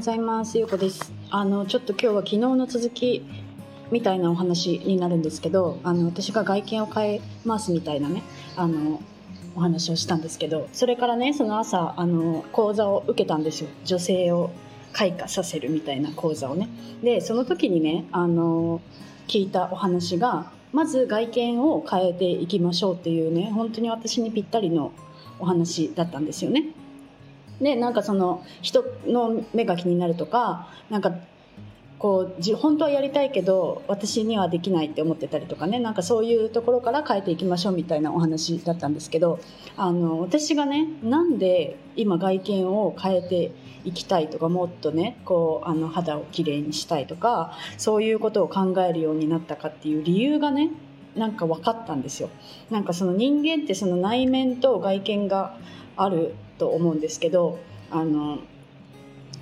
ございます。ゆうこです。あのちょっと今日は昨日の続きみたいなお話になるんですけどあの私が外見を変えますみたいなねあのお話をしたんですけどそれからねその朝あの講座を受けたんですよ。女性を開花させるみたいな講座をね。でその時にねあの聞いたお話がまず外見を変えていきましょうっていうね本当に私にぴったりのお話だったんですよね。でなんかその人の目が気になるとかなんかこう本当はやりたいけど私にはできないって思ってたりとかねなんかそういうところから変えていきましょうみたいなお話だったんですけどあの私がねなんで今外見を変えていきたいとかもっとねこうあの肌をきれいにしたいとかそういうことを考えるようになったかっていう理由がねなんか分かったんですよ。なんかその人間ってその内面と外見があると思うんですけどあの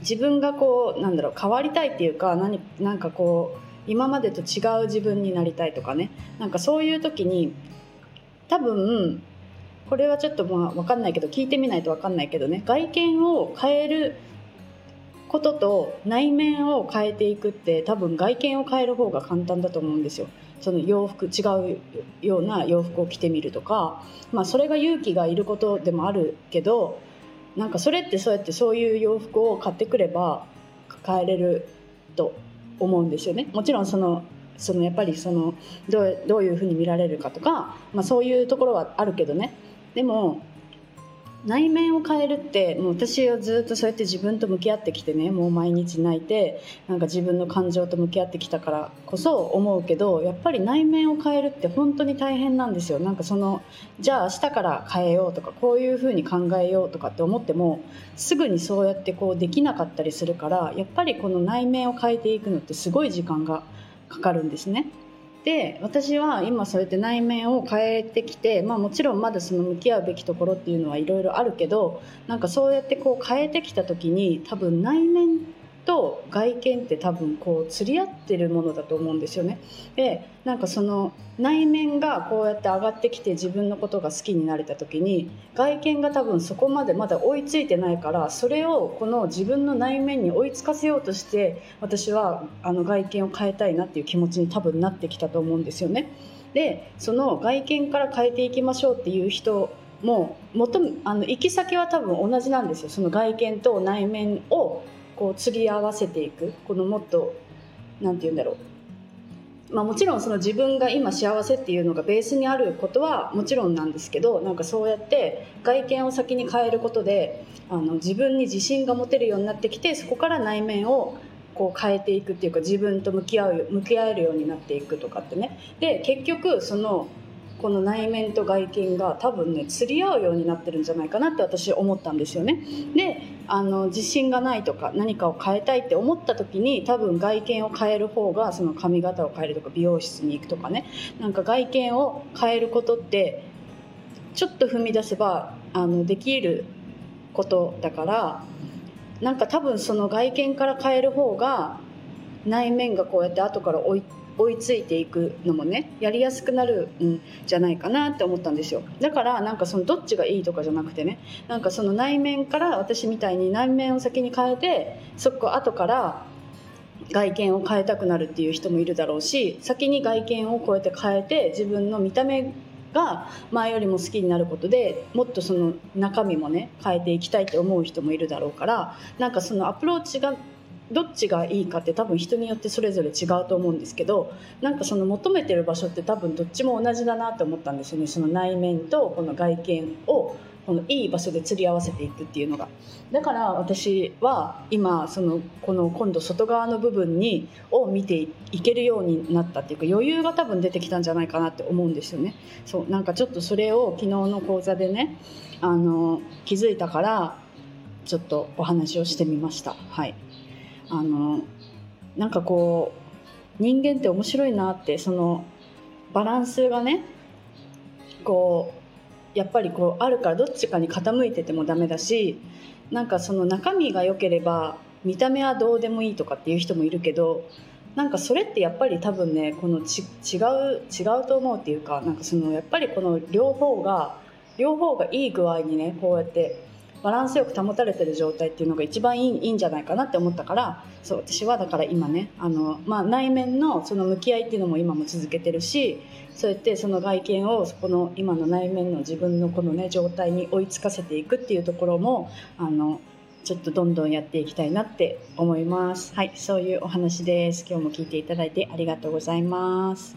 自分がこうなんだろう変わりたいっていうか何なんかこう今までと違う自分になりたいとかね。なんかそういう時に多分これはちょっとまあ分かんないけど聞いてみないと分かんないけどね。外見を変えることと内面を変えていくって多分外見を変える方が簡単だと思うんですよ。その洋服違うような洋服を着てみるとか、まあ、それが勇気がいることでもあるけどなんかそれってそうやってそういう洋服を買ってくれば買えれると思うんですよね。もちろんそのそのやっぱりそのどうどういうふうに見られるかとか、まあ、そういうところはあるけどねでも内面を変えるってもう私はずっとそうやって自分と向き合ってきてねもう毎日泣いてなんか自分の感情と向き合ってきたからこそ思うけどやっぱり内面を変えるって本当に大変なんですよなんかそのじゃあ明日から変えようとかこういうふうに考えようとかって思ってもすぐにそうやってこうできなかったりするからやっぱりこの内面を変えていくのってすごい時間がかかるんですね。で私は今そうやって内面を変えてきて、まあ、もちろんまだその向き合うべきところっていうのはいろいろあるけどなんかそうやってこう変えてきた時に多分内面と外見って多分こう釣り合ってるものだと思うんですよね。でなんかその内面がこうやって上がってきて自分のことが好きになれた時に外見が多分そこまでまだ追いついてないからそれをこの自分の内面に追いつかせようとして私はあの外見を変えたいなっていう気持ちに多分なってきたと思うんですよね。でその外見から変えていきましょうっていう人も元あの行き先は多分同じなんですよその外見と内面をこう釣り合わせていく。このもっと何て言うんだろう。まあ、もちろんその自分が今幸せっていうのがベースにあることはもちろんなんですけどなんかそうやって外見を先に変えることであの自分に自信が持てるようになってきてそこから内面をこう変えていくっていうか自分と向き合う向き合えるようになっていくとかってね。で結局そのこの内面と外見が多分ね釣り合うようになってるんじゃないかなって私思ったんですよね。であの自信がないとか何かを変えたいって思った時に多分外見を変える方がその髪型を変えるとか美容室に行くとかねなんか外見を変えることってちょっと踏み出せばあのできることだからなんか多分その外見から変える方が内面がこうやって後から追い追いついていくのもねやりやすくなるんじゃないかなって思ったんですよ。だからなんかそのどっちがいいとかじゃなくてねなんかその内面から私みたいに内面を先に変えてそこ後から外見を変えたくなるっていう人もいるだろうし先に外見をこうやって変えて自分の見た目が前よりも好きになることでもっとその中身もね変えていきたいって思う人もいるだろうからなんかそのアプローチがどっちがいいかって多分人によってそれぞれ違うと思うんですけどなんかその求めてる場所って多分どっちも同じだなって思ったんですよね。その内面とこの外見をこのいい場所で釣り合わせていくっていうのが。だから私は今そのこの今度外側の部分にを見ていけるようになったっていうか余裕が多分出てきたんじゃないかなって思うんですよね。そうなんかちょっとそれを昨日の講座でねあの気づいたからちょっとお話をしてみました。はい。あのなんかこう人間って面白いなってそのバランスがねこうやっぱりこうあるからどっちかに傾いててもダメだしなんかその中身が良ければ見た目はどうでもいいとかっていう人もいるけどなんかそれってやっぱり多分ねこのち違う違うと思うっていうかなんかそのやっぱりこの両方が両方がいい具合にねこうやってバランスよく保たれてる状態っていうのが一番いいんじゃないかなって思ったからそう私はだから今ねあの、まあ、内面のその向き合いっていうのも今も続けてるしそうやってその外見をそこの今の内面の自分のこのね状態に追いつかせていくっていうところもあのちょっとどんどんやっていきたいなって思います。はい、そういうお話です。今日も聞いていただいてありがとうございます。